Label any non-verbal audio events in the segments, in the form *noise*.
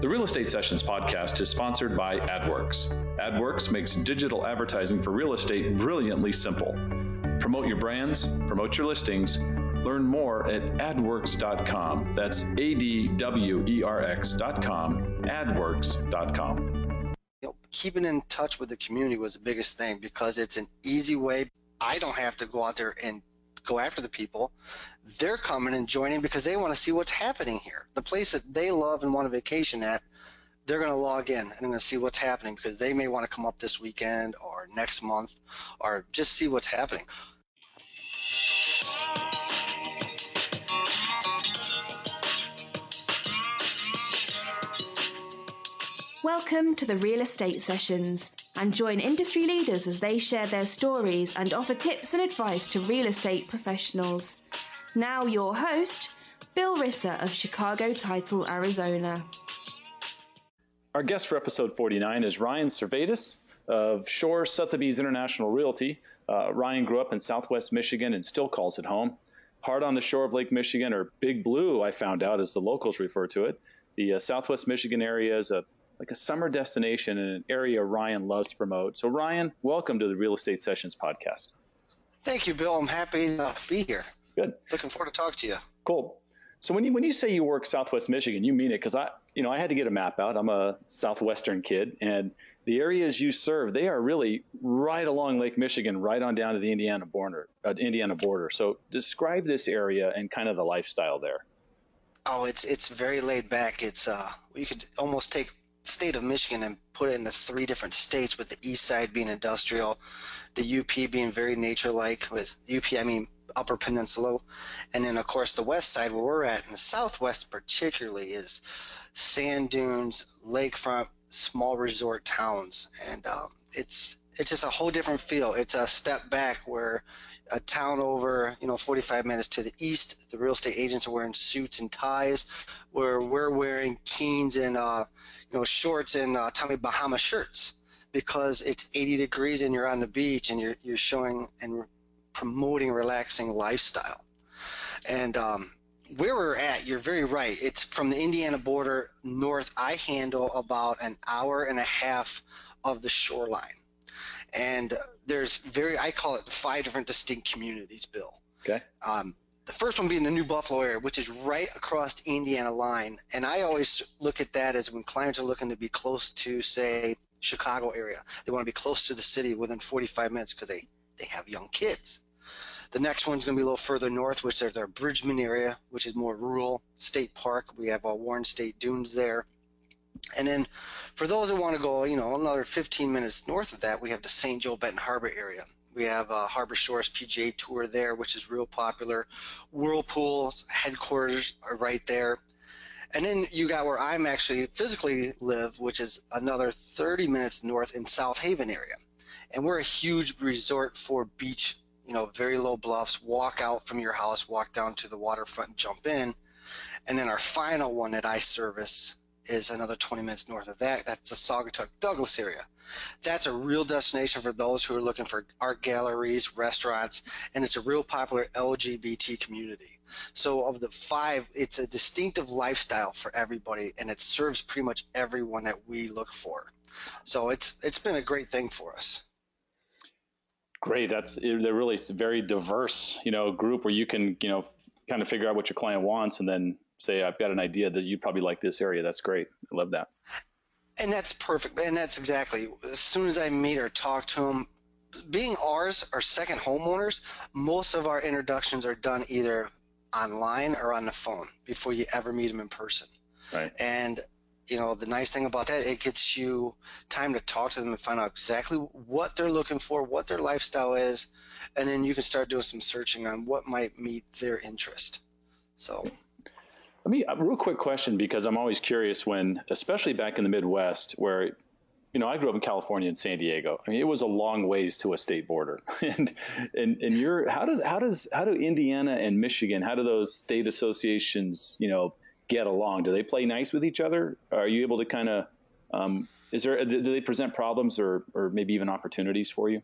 The Real Estate Sessions podcast is sponsored by Adwerx. Adwerx makes digital advertising for real estate brilliantly simple. Promote your brands, promote your listings. Learn more at adwerx.com. That's A D W E R X.com. Adwerx.com. You know, keeping in touch with the community was the biggest thing because it's an easy way. I don't have to go out there and go after the people. They're coming and joining because they want to see what's happening here. The place that they love and want to vacation at, they're going to log in and they're going to see what's happening because they may want to come up this weekend or next month or just see what's happening. Welcome to the Real Estate Sessions and join industry leaders as they share their stories and offer tips and advice to real estate professionals. Now, your host, Bill Risser of Chicago Title, Arizona. Our guest for episode 49 is Ryan Servatius of Shore Sotheby's International Realty. Uh, Ryan grew up in southwest Michigan and still calls it home. Hard on the shore of Lake Michigan, or Big Blue, I found out as the locals refer to it. The uh, southwest Michigan area is a like a summer destination in an area Ryan loves to promote. So, Ryan, welcome to the Real Estate Sessions podcast. Thank you, Bill. I'm happy to be here. Good. Looking forward to talk to you. Cool. So when you when you say you work Southwest Michigan, you mean it because I you know I had to get a map out. I'm a southwestern kid, and the areas you serve they are really right along Lake Michigan, right on down to the Indiana border. Uh, Indiana border. So describe this area and kind of the lifestyle there. Oh, it's it's very laid back. It's uh you could almost take state of Michigan and put it into three different states, with the east side being industrial, the UP being very nature-like. With UP, I mean Upper Peninsula, and then of course the west side where we're at, and the southwest particularly, is sand dunes, lakefront, small resort towns, and um, it's it's just a whole different feel. It's a step back where a town over, you know, 45 minutes to the east, the real estate agents are wearing suits and ties, where we're wearing jeans and uh, you know shorts and uh, Tommy Bahama shirts because it's 80 degrees and you're on the beach and you're you're showing and promoting relaxing lifestyle. And um, where we're at, you're very right. It's from the Indiana border north. I handle about an hour and a half of the shoreline, and there's very I call it five different distinct communities, Bill. Okay. Um, the first one being the New Buffalo area, which is right across the Indiana line. And I always look at that as when clients are looking to be close to, say, Chicago area. They want to be close to the city within 45 minutes because they, they have young kids. The next one's going to be a little further north, which is our Bridgman area, which is more rural. State Park, we have our Warren State Dunes there. And then for those that want to go, you know, another 15 minutes north of that, we have the St. Joe Benton Harbor area. We have uh, Harbor Shores PGA Tour there, which is real popular. Whirlpool's headquarters are right there. And then you got where I'm actually physically live, which is another 30 minutes north in South Haven area. And we're a huge resort for beach, you know, very low bluffs, walk out from your house, walk down to the waterfront, jump in. And then our final one that I service is another 20 minutes north of that. That's the Saugatuck Douglas area. That's a real destination for those who are looking for art galleries, restaurants, and it's a real popular LGBT community. So of the five, it's a distinctive lifestyle for everybody, and it serves pretty much everyone that we look for. So it's it's been a great thing for us. Great. That's they're really very diverse, you know, group where you can, you know, kind of figure out what your client wants and then say, I've got an idea that you'd probably like this area. That's great. I love that. And that's perfect. And that's exactly as soon as I meet or talk to them, being ours, our second homeowners, most of our introductions are done either online or on the phone before you ever meet them in person. Right. And you know the nice thing about that it gets you time to talk to them and find out exactly what they're looking for what their lifestyle is and then you can start doing some searching on what might meet their interest so let me a real quick question because I'm always curious when, especially back in the Midwest, where you know I grew up in California and San Diego. I mean, it was a long ways to a state border, *laughs* and and and you're how does how does how do Indiana and Michigan how do those state associations you know get along? Do they play nice with each other? Are you able to kind of um, is there do they present problems or or maybe even opportunities for you?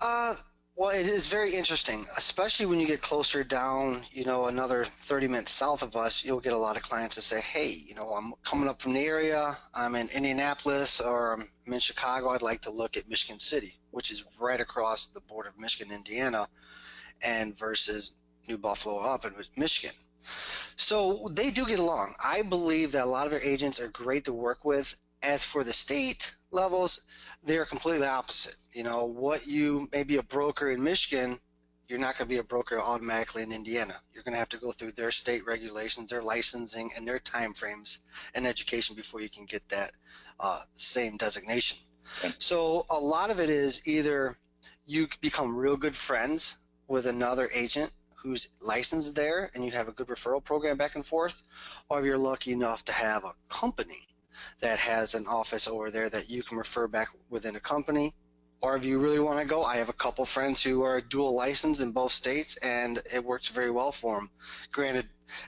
Uh, Well, it is very interesting, especially when you get closer down, you know, another 30 minutes south of us, you'll get a lot of clients that say, hey, you know, I'm coming up from the area, I'm in Indianapolis or I'm in Chicago, I'd like to look at Michigan City, which is right across the border of Michigan, Indiana, and versus New Buffalo up in Michigan. So they do get along. I believe that a lot of our agents are great to work with. As for the state levels, they're completely opposite. You know, what you may be a broker in Michigan, you're not going to be a broker automatically in Indiana. You're going to have to go through their state regulations, their licensing, and their time frames and education before you can get that uh, same designation. Okay. So a lot of it is either you become real good friends with another agent who's licensed there and you have a good referral program back and forth, or if you're lucky enough to have a company that has an office over there that you can refer back within a company. Or if you really want to go, I have a couple friends who are dual licensed in both states, and it works very well for them. Granted,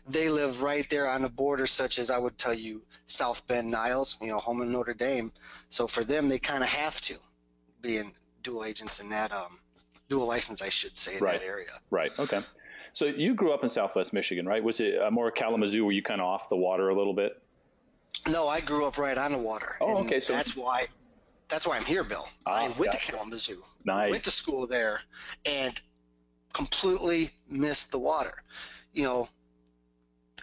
they live right there on the border, such as I would tell you, South Bend, Niles, you know, home in Notre Dame. So for them, they kind of have to being dual agents in that um, dual license, I should say, in right. that area. Right. Okay. So you grew up in Southwest Michigan, right? Was it uh, more Kalamazoo? Were you kind of off the water a little bit? No, I grew up right on the water. Oh, okay. So that's why that's why I'm here, Bill. Ah, I went gotcha. to Kalamazoo. Nice. Went to school there and completely missed the water. You know,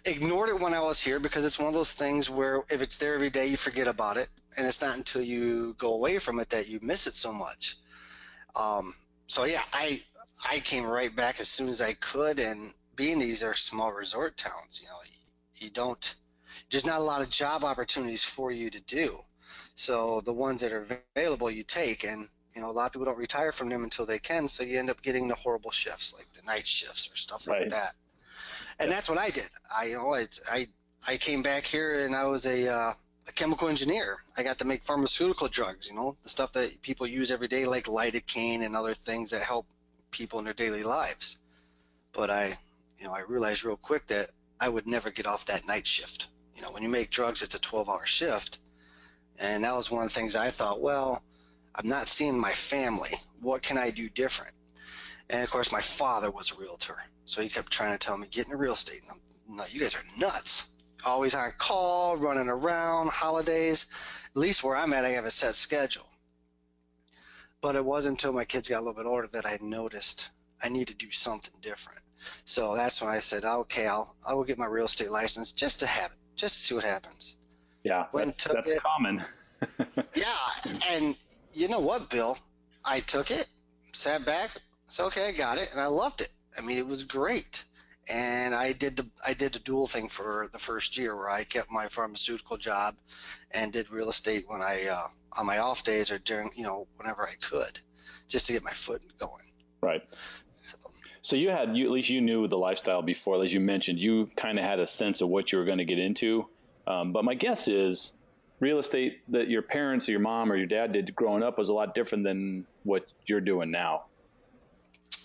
ignored it when I was here because it's one of those things where if it's there every day, you forget about it, and it's not until you go away from it that you miss it so much. Um, so yeah, I I came right back as soon as I could, and being these are small resort towns, you know, you, you don't there's not a lot of job opportunities for you to do. So the ones that are available, you take, and you know a lot of people don't retire from them until they can. So you end up getting the horrible shifts, like the night shifts or stuff like that. And yeah. that's what I did. I you know I I I came back here and I was a uh, a chemical engineer. I got to make pharmaceutical drugs, you know, the stuff that people use every day, like lidocaine and other things that help people in their daily lives. But I, you know, I realized real quick that I would never get off that night shift. You know, when you make drugs, it's a 12 hour shift. And that was one of the things I thought, well, I'm not seeing my family. What can I do different? And of course, my father was a realtor. So he kept trying to tell me, get into real estate. And I'm, no, you guys are nuts. Always on call, running around, holidays. At least where I'm at, I have a set schedule. But it wasn't until my kids got a little bit older that I noticed I need to do something different. So that's when I said, okay, I'll I will get my real estate license just to have it just to see what happens. Yeah, that's, that's it. common. *laughs* yeah, and you know what, Bill? I took it, sat back, said, okay, I got it, and I loved it. I mean, it was great. And I did the I did the dual thing for the first year, where I kept my pharmaceutical job and did real estate when I uh, on my off days or during you know whenever I could, just to get my foot going. Right. So you had, you, at least you knew the lifestyle before, as you mentioned, you kind of had a sense of what you were going to get into. Um, but my guess is real estate that your parents or your mom or your dad did growing up was a lot different than what you're doing now.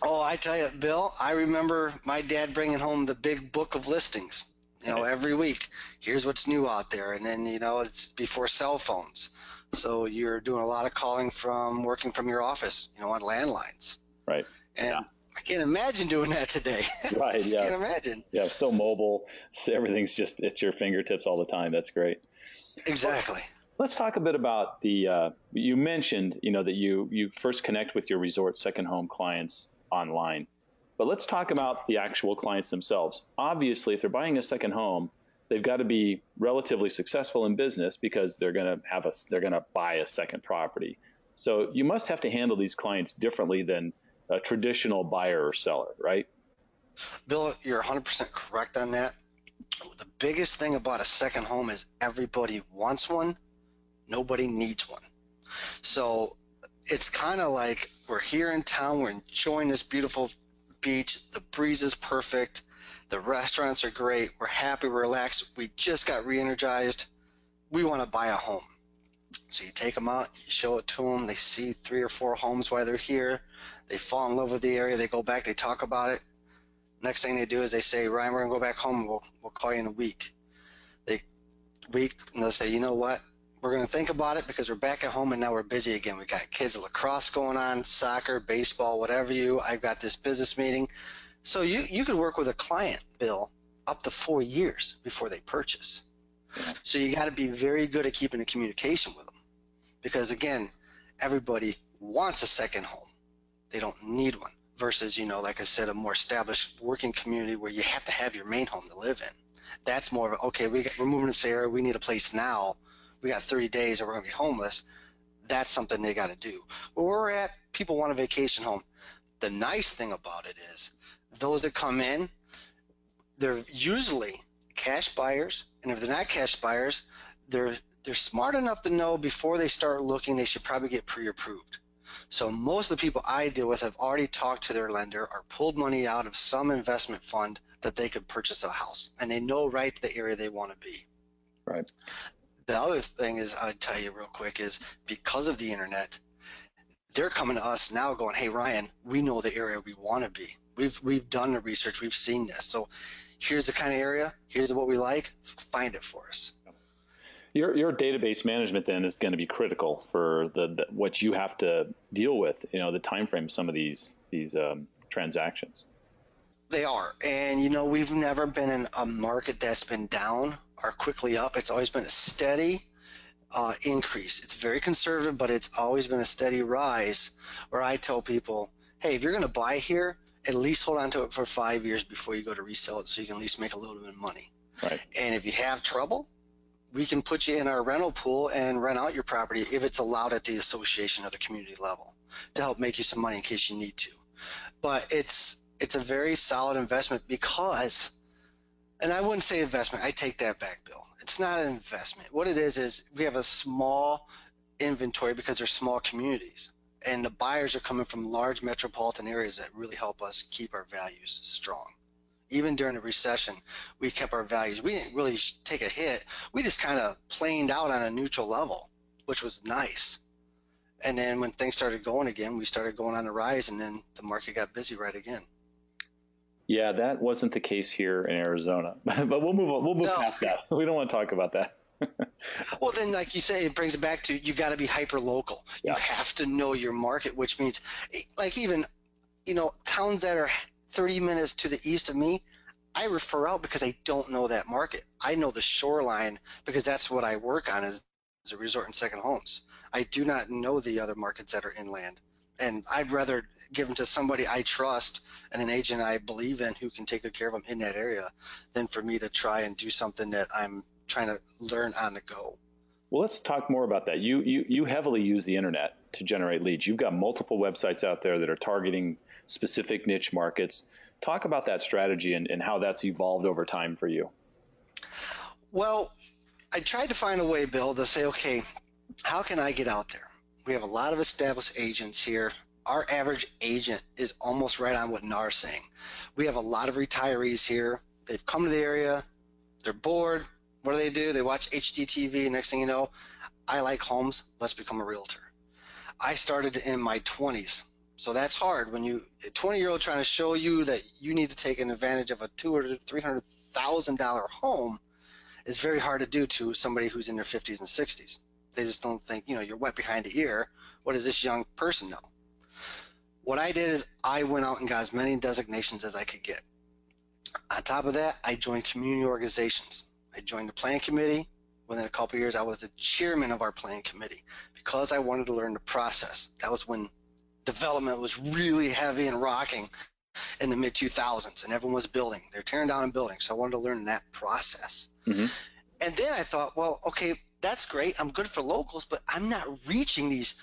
Oh, I tell you, Bill, I remember my dad bringing home the big book of listings. You know, *laughs* every week, here's what's new out there, and then you know it's before cell phones, so you're doing a lot of calling from working from your office, you know, on landlines. Right. And yeah. I can't imagine doing that today. *laughs* Right. I yeah. can't imagine. Yeah. So mobile. *laughs* Everything's just at your fingertips all the time. That's great. Exactly. Well, let's talk a bit about the. Uh, you mentioned, you know, that you you first connect with your resort second home clients online, but let's talk about the actual clients themselves. Obviously, if they're buying a second home, they've got to be relatively successful in business because they're going to have a they're going to buy a second property. So you must have to handle these clients differently than a traditional buyer or seller, right? Bill, you're 100% correct on that. The biggest thing about a second home is everybody wants one, nobody needs one. So it's kind of like we're here in town, we're enjoying this beautiful beach, the breeze is perfect, the restaurants are great, we're happy, we're relaxed, we just got re energized, we want to buy a home. So you take them out, you show it to them, they see three or four homes while they're here, they fall in love with the area. They go back. They talk about it. Next thing they do is they say, Ryan, we're gonna go back home. We'll we'll call you in a week. They week and they'll say, you know what? We're to think about it because we're back at home and now we're busy again. We got kids lacrosse going on, soccer, baseball, whatever you. I've got this business meeting. So you you could work with a client, Bill, up to four years before they purchase. So you got to be very good at keeping a communication with them, because again, everybody wants a second home. They don't need one. Versus, you know, like I said, a more established working community where you have to have your main home to live in. That's more of a, okay, we we're moving to this area, we need a place now. We got 30 days or we're going to be homeless. That's something they got to do. Where we're at, people want a vacation home. The nice thing about it is those that come in, they're usually cash buyers, and if they're not cash buyers, they're they're smart enough to know before they start looking they should probably get pre-approved. So most of the people I deal with have already talked to their lender or pulled money out of some investment fund that they could purchase a house, and they know right the area they want to be. Right. The other thing is I'd tell you real quick is because of the internet, they're coming to us now going, "Hey Ryan, we know the area we want to be. We've we've done the research, we've seen this. So here's the kind of area, here's what we like, find it for us." Your your database management then is going to be critical for the, the, what you have to deal with. You know the time frame of some of these these um, transactions. They are, and you know we've never been in a market that's been down or quickly up. It's always been a steady uh, increase. It's very conservative, but it's always been a steady rise. Where I tell people, hey, if you're going to buy here, at least hold on to it for five years before you go to resell it, so you can at least make a little bit of money. Right. And if you have trouble, we can put you in our rental pool and rent out your property if it's allowed at the association or the community level to help make you some money in case you need to. But it's it's a very solid investment because and I wouldn't say investment, I take that back, Bill. It's not an investment. What it is is we have a small inventory because they're small communities. And the buyers are coming from large metropolitan areas that really help us keep our values strong even during the recession, we kept our values. We didn't really take a hit. We just kind of planed out on a neutral level, which was nice. And then when things started going again, we started going on the rise, and then the market got busy right again. Yeah, that wasn't the case here in Arizona, *laughs* but we'll move on. We'll move no. past that. We don't want to talk about that. *laughs* well, then, like you say, it brings it back to you got to be hyper local. Yeah. You have to know your market, which means, eh, like even, you know, towns that are 30 minutes to the east of me, I refer out because I don't know that market. I know the shoreline because that's what I work on as, as a resort and second homes. I do not know the other markets that are inland. And I'd rather give them to somebody I trust and an agent I believe in who can take good care of them in that area than for me to try and do something that I'm trying to learn on the go. Well, let's talk more about that. You, you, you heavily use the internet to generate leads. You've got multiple websites out there that are targeting specific niche markets. Talk about that strategy and, and how that's evolved over time for you. Well, I tried to find a way, Bill, to say, okay, how can I get out there? We have a lot of established agents here. Our average agent is almost right on what NAR's saying. We have a lot of retirees here. They've come to the area, they're bored. What do they do? They watch HGTV. Next thing you know, I like homes. Let's become a realtor. I started in my 20s. So that's hard when you a 20 year old trying to show you that you need to take an advantage of a two or three hundred thousand dollar home is very hard to do to somebody who's in their 50s and 60s. They just don't think you know you're wet behind the ear. What does this young person know? What I did is I went out and got as many designations as I could get. On top of that, I joined community organizations. I joined the plan committee. Within a couple years, I was the chairman of our plan committee because I wanted to learn the process. That was when development was really heavy and rocking in the mid 2000s, and everyone was building. They're tearing down and building. So I wanted to learn that process. Mm-hmm. And then I thought, well, okay, that's great. I'm good for locals, but I'm not reaching these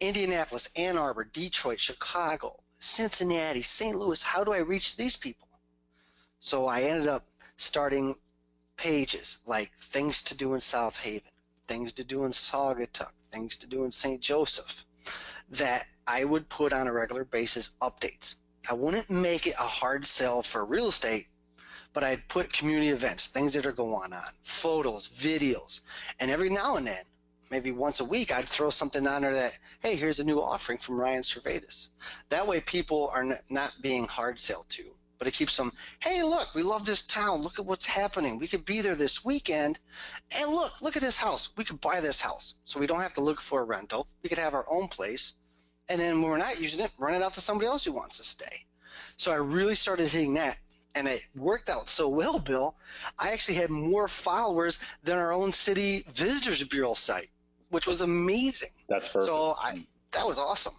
Indianapolis, Ann Arbor, Detroit, Chicago, Cincinnati, St. Louis. How do I reach these people? So I ended up starting pages like things to do in South Haven, things to do in Saugatuck, things to do in St. Joseph that I would put on a regular basis updates. I wouldn't make it a hard sell for real estate, but I'd put community events, things that are going on, photos, videos, and every now and then, maybe once a week, I'd throw something on there that, hey, here's a new offering from Ryan Servatius. That way, people are not being hard sell to, but it keeps them, hey, look, we love this town. Look at what's happening. We could be there this weekend. And look, look at this house. We could buy this house. So we don't have to look for a rental. We could have our own place. And then when we're not using it, rent it out to somebody else who wants to stay. So I really started hitting that. And it worked out so well, Bill. I actually had more followers than our own city visitors bureau site, which was amazing. That's perfect. So I, that was awesome.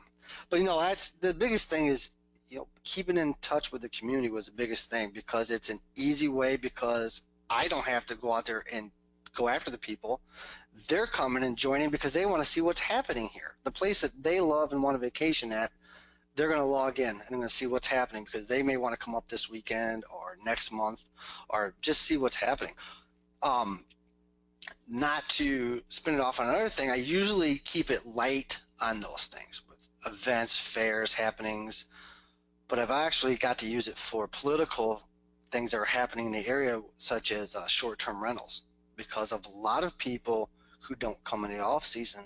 But you know, that's the biggest thing is you know keeping in touch with the community was the biggest thing because it's an easy way because I don't have to go out there and go after the people. They're coming and joining because they want to see what's happening here. The place that they love and want to vacation at, they're going to log in and going to see what's happening because they may want to come up this weekend or next month or just see what's happening. Um, not to spin it off on another thing, I usually keep it light on those things with events, fairs, happenings. But I've actually got to use it for political things that are happening in the area, such as uh, short-term rentals, because of a lot of people who don't come in the off season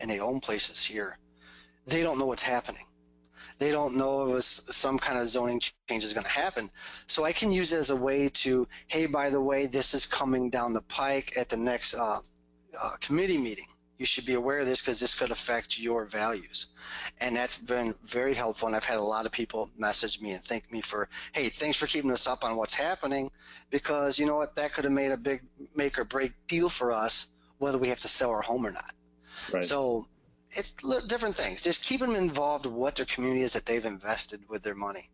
and they own places here. They don't know what's happening. They don't know if some kind of zoning change is going to happen. So I can use it as a way to, hey, by the way, this is coming down the pike at the next uh, uh, committee meeting you should be aware of this because this could affect your values. And that's been very helpful. And I've had a lot of people message me and thank me for, hey, thanks for keeping us up on what's happening because you know what, that could have made a big make or break deal for us whether we have to sell our home or not. Right. So it's different things. Just keep them involved with what their community is that they've invested with their money.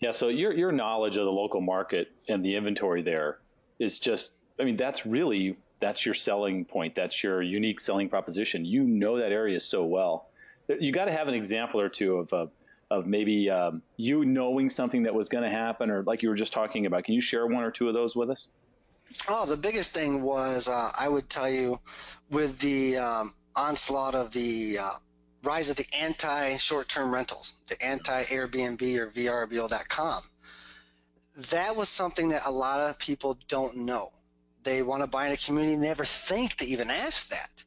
Yeah, so your your knowledge of the local market and the inventory there is just I mean that's really that's your selling point. That's your unique selling proposition. You know that area so well. You got to have an example or two of uh, of maybe um, you knowing something that was going to happen, or like you were just talking about. Can you share one or two of those with us? Oh, the biggest thing was uh, I would tell you with the um, onslaught of the uh, rise of the anti short-term rentals, the anti Airbnb or VRBO.com. That was something that a lot of people don't know they want to buy in a community never think to even ask that.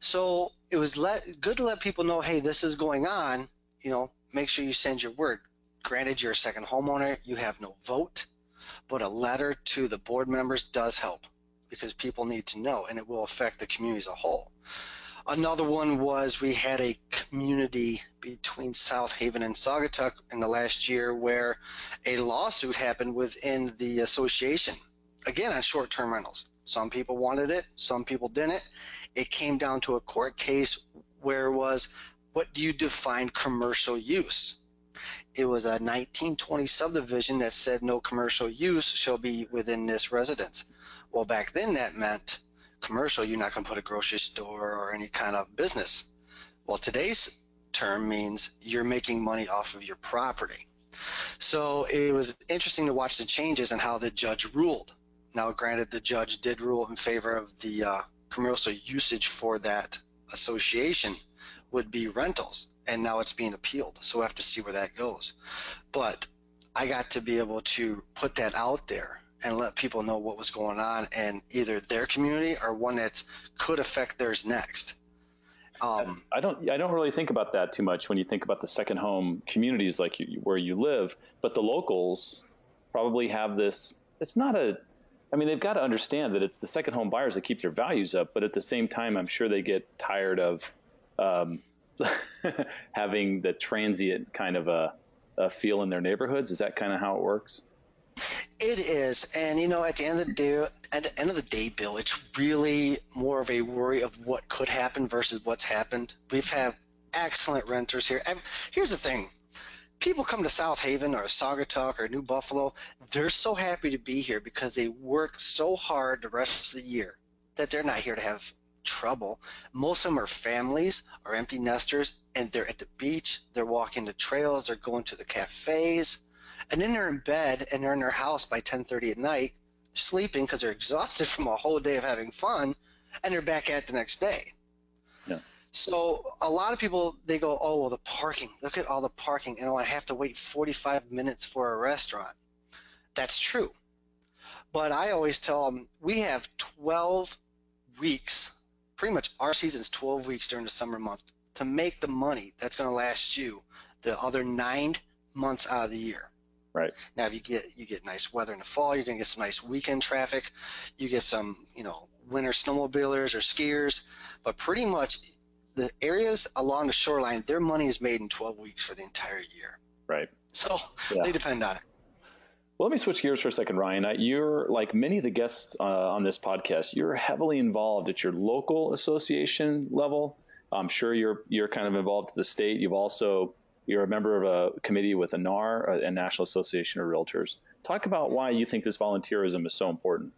So it was let, good to let people know, hey, this is going on. You know, make sure you send your word. Granted, you're a second homeowner, you have no vote, but a letter to the board members does help because people need to know, and it will affect the community as a whole. Another one was we had a community between South Haven and Saugatuck in the last year where a lawsuit happened within the association again on short term rentals. Some people wanted it, some people didn't. It came down to a court case where it was what do you define commercial use? It was a 1920 subdivision that said no commercial use shall be within this residence. Well, back then that meant commercial, you're not going to put a grocery store or any kind of business. Well, today's term means you're making money off of your property. So it was interesting to watch the changes and how the judge ruled. Now, granted, the judge did rule in favor of the uh, commercial usage for that association would be rentals, and now it's being appealed. So we have to see where that goes. But I got to be able to put that out there and let people know what was going on in either their community or one that could affect theirs next. Um, I don't. I don't really think about that too much when you think about the second home communities like you, where you live. But the locals probably have this. It's not a I mean, they've got to understand that it's the second home buyers that keep their values up, but at the same time, I'm sure they get tired of um, *laughs* having the transient kind of a, a, feel in their neighborhoods. Is that kind of how it works? It is, and you know, at the end of the day, at the end of the day, Bill, it's really more of a worry of what could happen versus what's happened. We've had excellent renters here. And here's the thing: people come to South Haven or Saugatuck or New Buffalo, they're so happy to be here because they work so hard the rest of the year that they're not here to have trouble. Most of them are families or empty nesters, and they're at the beach, they're walking the trails, they're going to the cafes, and then they're in bed and they're in their house by 10:30 at night, sleeping because they're *laughs* exhausted from a whole day of having fun, and they're back at the next day. So a lot of people they go, oh well, the parking. Look at all the parking, and oh, I have to wait 45 minutes for a restaurant. That's true, but I always tell them we have 12 weeks. Pretty much our season's 12 weeks during the summer month to make the money that's going to last you the other nine months out of the year. Right. Now, if you get you get nice weather in the fall, you're gonna get some nice weekend traffic. You get some, you know, winter snowmobilers or skiers. But pretty much, the areas along the shoreline, their money is made in 12 weeks for the entire year. Right. So yeah. they depend on it. Well, let me switch gears for a second, Ryan. You're like many of the guests uh, on this podcast. You're heavily involved at your local association level. I'm sure you're you're kind of involved at the state. You've also you're a member of a committee with a NAR, a National Association of Realtors. Talk about why you think this volunteerism is so important.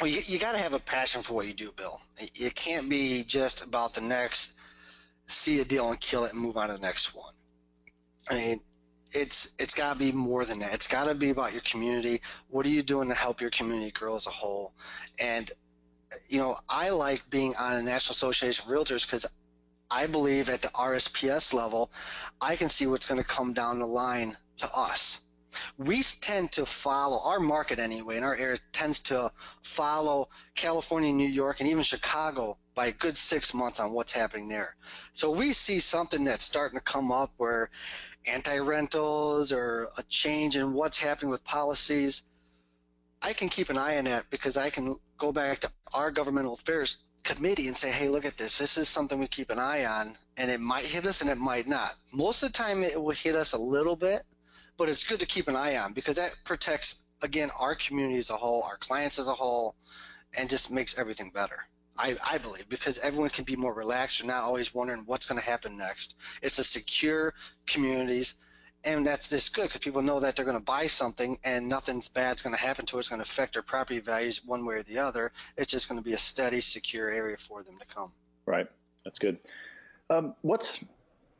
Well, you, you got to have a passion for what you do, Bill. It can't be just about the next see a deal and kill it and move on to the next one. I mean, it's it's got to be more than that. It's got to be about your community. What are you doing to help your community grow as a whole? And you know, I like being on a National Association of Realtors because I believe at the RSPS level, I can see what's going to come down the line to us. We tend to follow our market anyway, and our area tends to follow California, New York, and even Chicago by a good six months on what's happening there. So we see something that's starting to come up where anti-rentals or a change in what's happening with policies, I can keep an eye on that because I can go back to our governmental affairs committee and say, hey, look at this. This is something we keep an eye on, and it might hit us and it might not. Most of the time, it will hit us a little bit, but it's good to keep an eye on because that protects, again, our community as a whole, our clients as a whole, and just makes everything better. I, I believe because everyone can be more relaxed. You're not always wondering what's going to happen next. It's a secure communities, and that's just good because people know that they're going to buy something and nothing's bad's going to happen to it. It's going to affect their property values one way or the other. It's just going to be a steady, secure area for them to come. Right. That's good. Um, what's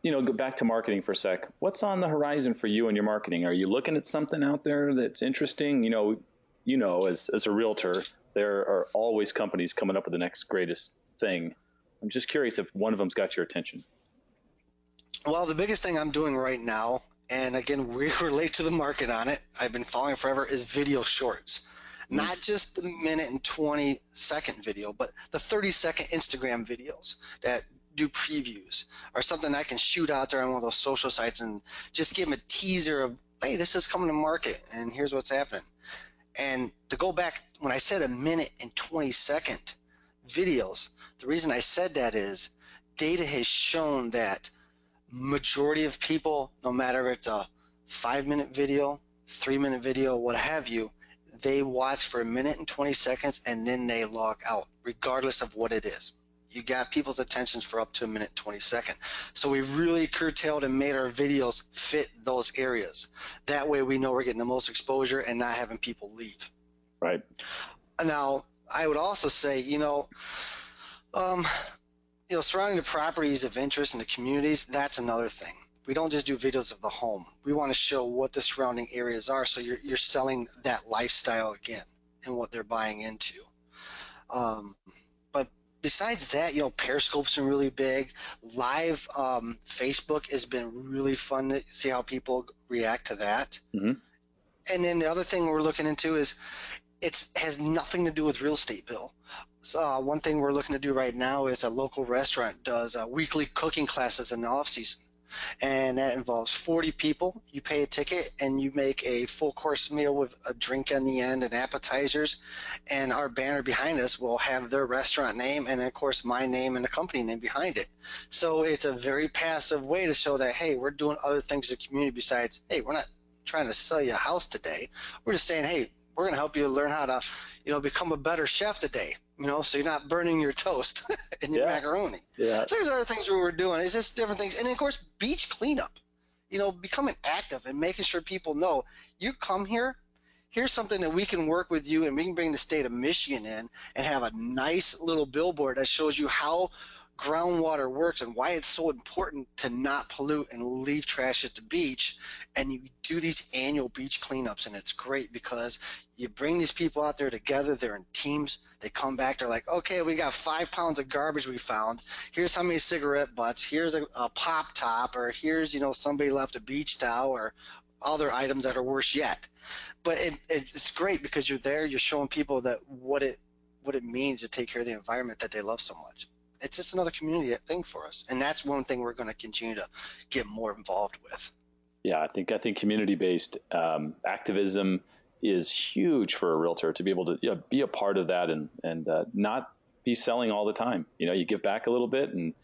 you know, go back to marketing for a sec. What's on the horizon for you and your marketing? Are you looking at something out there that's interesting? You know, you know, as as a realtor, there are always companies coming up with the next greatest thing. I'm just curious if one of them's got your attention. Well, the biggest thing I'm doing right now, and again, we *laughs* relate to the market on it, I've been following forever, is video shorts. Mm. Not just the minute and 20 second video, but the 30 second Instagram videos that do previews or something I can shoot out there on one of those social sites and just give them a teaser of, hey, this is coming to market and here's what's happening. And to go back, when I said a minute and 20 second videos, the reason I said that is data has shown that majority of people, no matter if it's a five minute video, three minute video, what have you, they watch for a minute and 20 seconds and then they log out, regardless of what it is you got people's attentions for up to a minute 20 seconds. So we've really curtailed and made our videos fit those areas. That way we know we're getting the most exposure and not having people leave. Right. Now, I would also say, you know, um, you know, surrounding the properties of interest in the communities, that's another thing. We don't just do videos of the home. We want to show what the surrounding areas are so you're, you're selling that lifestyle again and what they're buying into. Um, besides that, you know, Periscope's been really big. Live um, Facebook has been really fun to see how people react to that. Mm-hmm. And then the other thing we're looking into is it has nothing to do with real estate, Bill. So uh, one thing we're looking to do right now is a local restaurant does uh, weekly cooking classes in the off season and that involves 40 people. You pay a ticket and you make a full course meal with a drink on the end and appetizers. And our banner behind us will have their restaurant name and, of course, my name and the company name behind it. So it's a very passive way to show that, hey, we're doing other things in the community besides, hey, we're not trying to sell you a house today. We're just saying, hey, we're going to help you learn how to, you know, become a better chef today you know, so you're not burning your toast *laughs* and your yeah. macaroni. Yeah. So there's other things we were doing. It's just different things. And of course, beach cleanup. You know, becoming active and making sure people know you come here, here's something that we can work with you and we can bring the state of Michigan in and have a nice little billboard that shows you how groundwater works and why it's so important to not pollute and leave trash at the beach. And you do these annual beach cleanups, and it's great because you bring these people out there together. They're in teams. They come back. They're like, okay, we got five pounds of garbage we found. Here's how many cigarette butts. Here's a, a pop top, or here's you know somebody left a beach towel, or other items that are worse yet. But it, it, it's great because you're there. You're showing people that what it what it means to take care of the environment that they love so much it's just another community thing for us, and that's one thing we're going to continue to get more involved with. Yeah, I think I think community based um, activism is huge for a realtor to be able to you know, be a part of that and and uh, not be selling all the time. You know, you give back a little bit and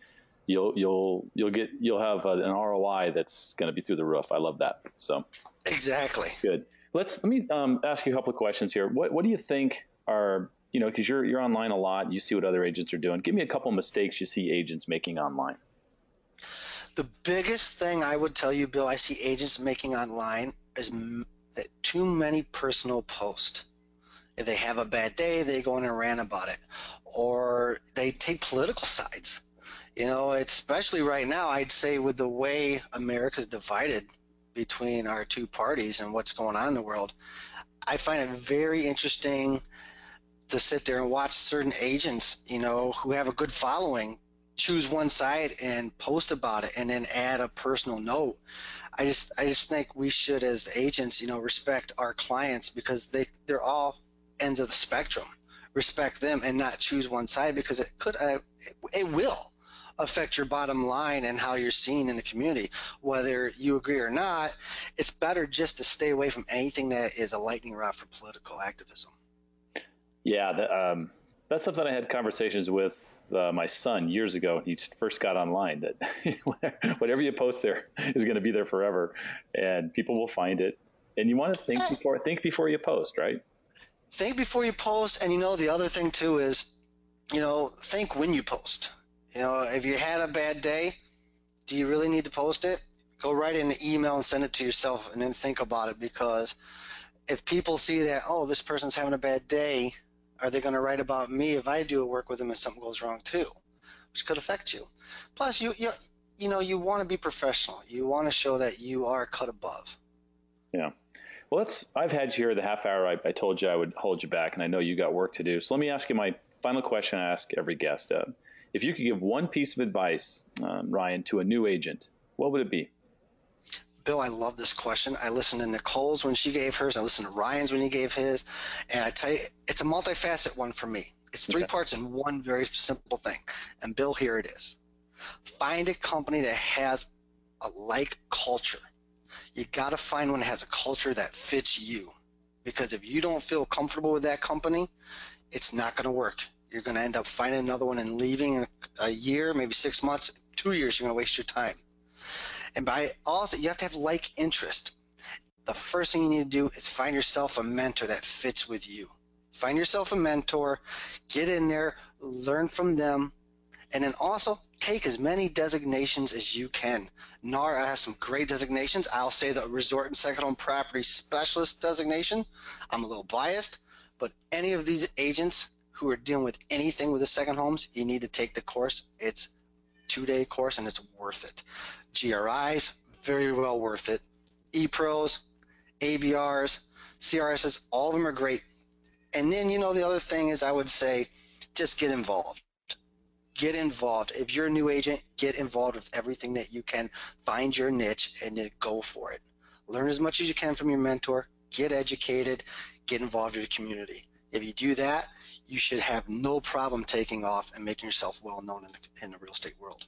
you'll you'll you'll get you'll have an ROI that's going to be through the roof. I love that. So exactly good. Let's let me um, ask you a couple of questions here. What what do you think are you know because you're you're online a lot, you see what other agents are doing. Give me a couple mistakes you see agents making online. The biggest thing I would tell you, Bill, I see agents making online is that too many personal posts. If they have a bad day, they go in and rant about it, or they take political sides. You know, especially right now, I'd say with the way America's divided between our two parties and what's going on in the world, I find it very interesting to sit there and watch certain agents, you know, who have a good following choose one side and post about it and then add a personal note. I just I just think we should as agents, you know, respect our clients because they they're all ends of the spectrum. Respect them and not choose one side because it could uh, it, it will affect your bottom line and how you're seen in the community. Whether you agree or not, it's better just to stay away from anything that is a lightning rod for political activism. Yeah, the, um, that's something I had conversations with uh, my son years ago. when He first got online that *laughs* whatever you post there is going to be there forever, and people will find it. And you want to think before think before you post, right? Think before you post, and you know the other thing too is, you know, think when you post. You know, if you had a bad day, do you really need to post it? Go write in an email and send it to yourself, and then think about it because if people see that, oh, this person's having a bad day, are they going to write about me if I do a work with them and something goes wrong too, which could affect you? Plus, you you you know you want to be professional. You want to show that you are cut above. Yeah. Well, let's. I've had you here the half hour. I, I, told you I would hold you back, and I know you got work to do. So let me ask you my final question. I ask every guest: uh, If you could give one piece of advice, um, Ryan, to a new agent, what would it be? Bill, I love this question. I listened to Nicole's when she gave hers. I listened to Ryan's when he gave his. And I tell you, it's a multifaceted one for me. It's three okay. parts in one very simple thing. And Bill, here it is. Find a company that has a like culture. You got to find one that has a culture that fits you. Because if you don't feel comfortable with that company, it's not going to work. You're going to end up finding another one and leaving a year, maybe six months, two years, you're going to waste your time. And by also, you have to have like interest. The first thing you need to do is find yourself a mentor that fits with you. Find yourself a mentor, get in there, learn from them, and then also take as many designations as you can. NARA has some great designations. I'll say the Resort and Second Home Property Specialist designation. I'm a little biased, but any of these agents who are dealing with anything with the second homes, you need to take the course. It's two day course and it's worth it. GRIs, very well worth it. ePros, ABRs, CRSs, all of them are great. And then, you know, the other thing is I would say just get involved. Get involved. If you're a new agent, get involved with everything that you can. Find your niche and then go for it. Learn as much as you can from your mentor. Get educated. Get involved in your community. If you do that, you should have no problem taking off and making yourself well known in the, in the real estate world.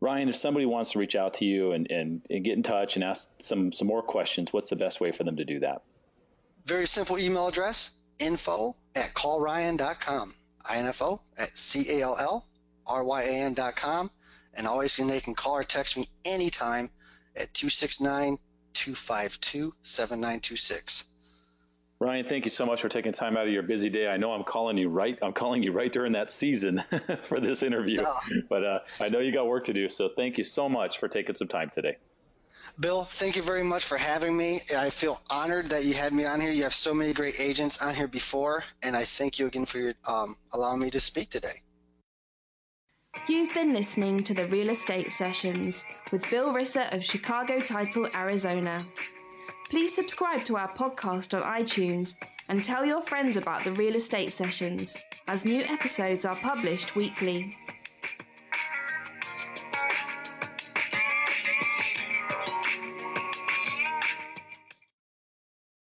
Ryan, if somebody wants to reach out to you and, and, and get in touch and ask some, some more questions, what's the best way for them to do that? Very simple email address info at callryan.com. info at C-A-L-L-R-Y-A-N.com. And always they can call or text me anytime at 269 252 7926. Ryan, thank you so much for taking time out of your busy day. I know I'm calling you right. I'm calling you right during that season *laughs* for this interview, but uh, I know you got work to do. So thank you so much for taking some time today. Bill, thank you very much for having me. I feel honored that you had me on here. You have so many great agents on here before, and I thank you again for your, um, allowing me to speak today. You've been listening to the Real Estate Sessions with Bill Risser of Chicago Title, Arizona. Please subscribe to our podcast on iTunes and tell your friends about the real estate sessions, as new episodes are published weekly.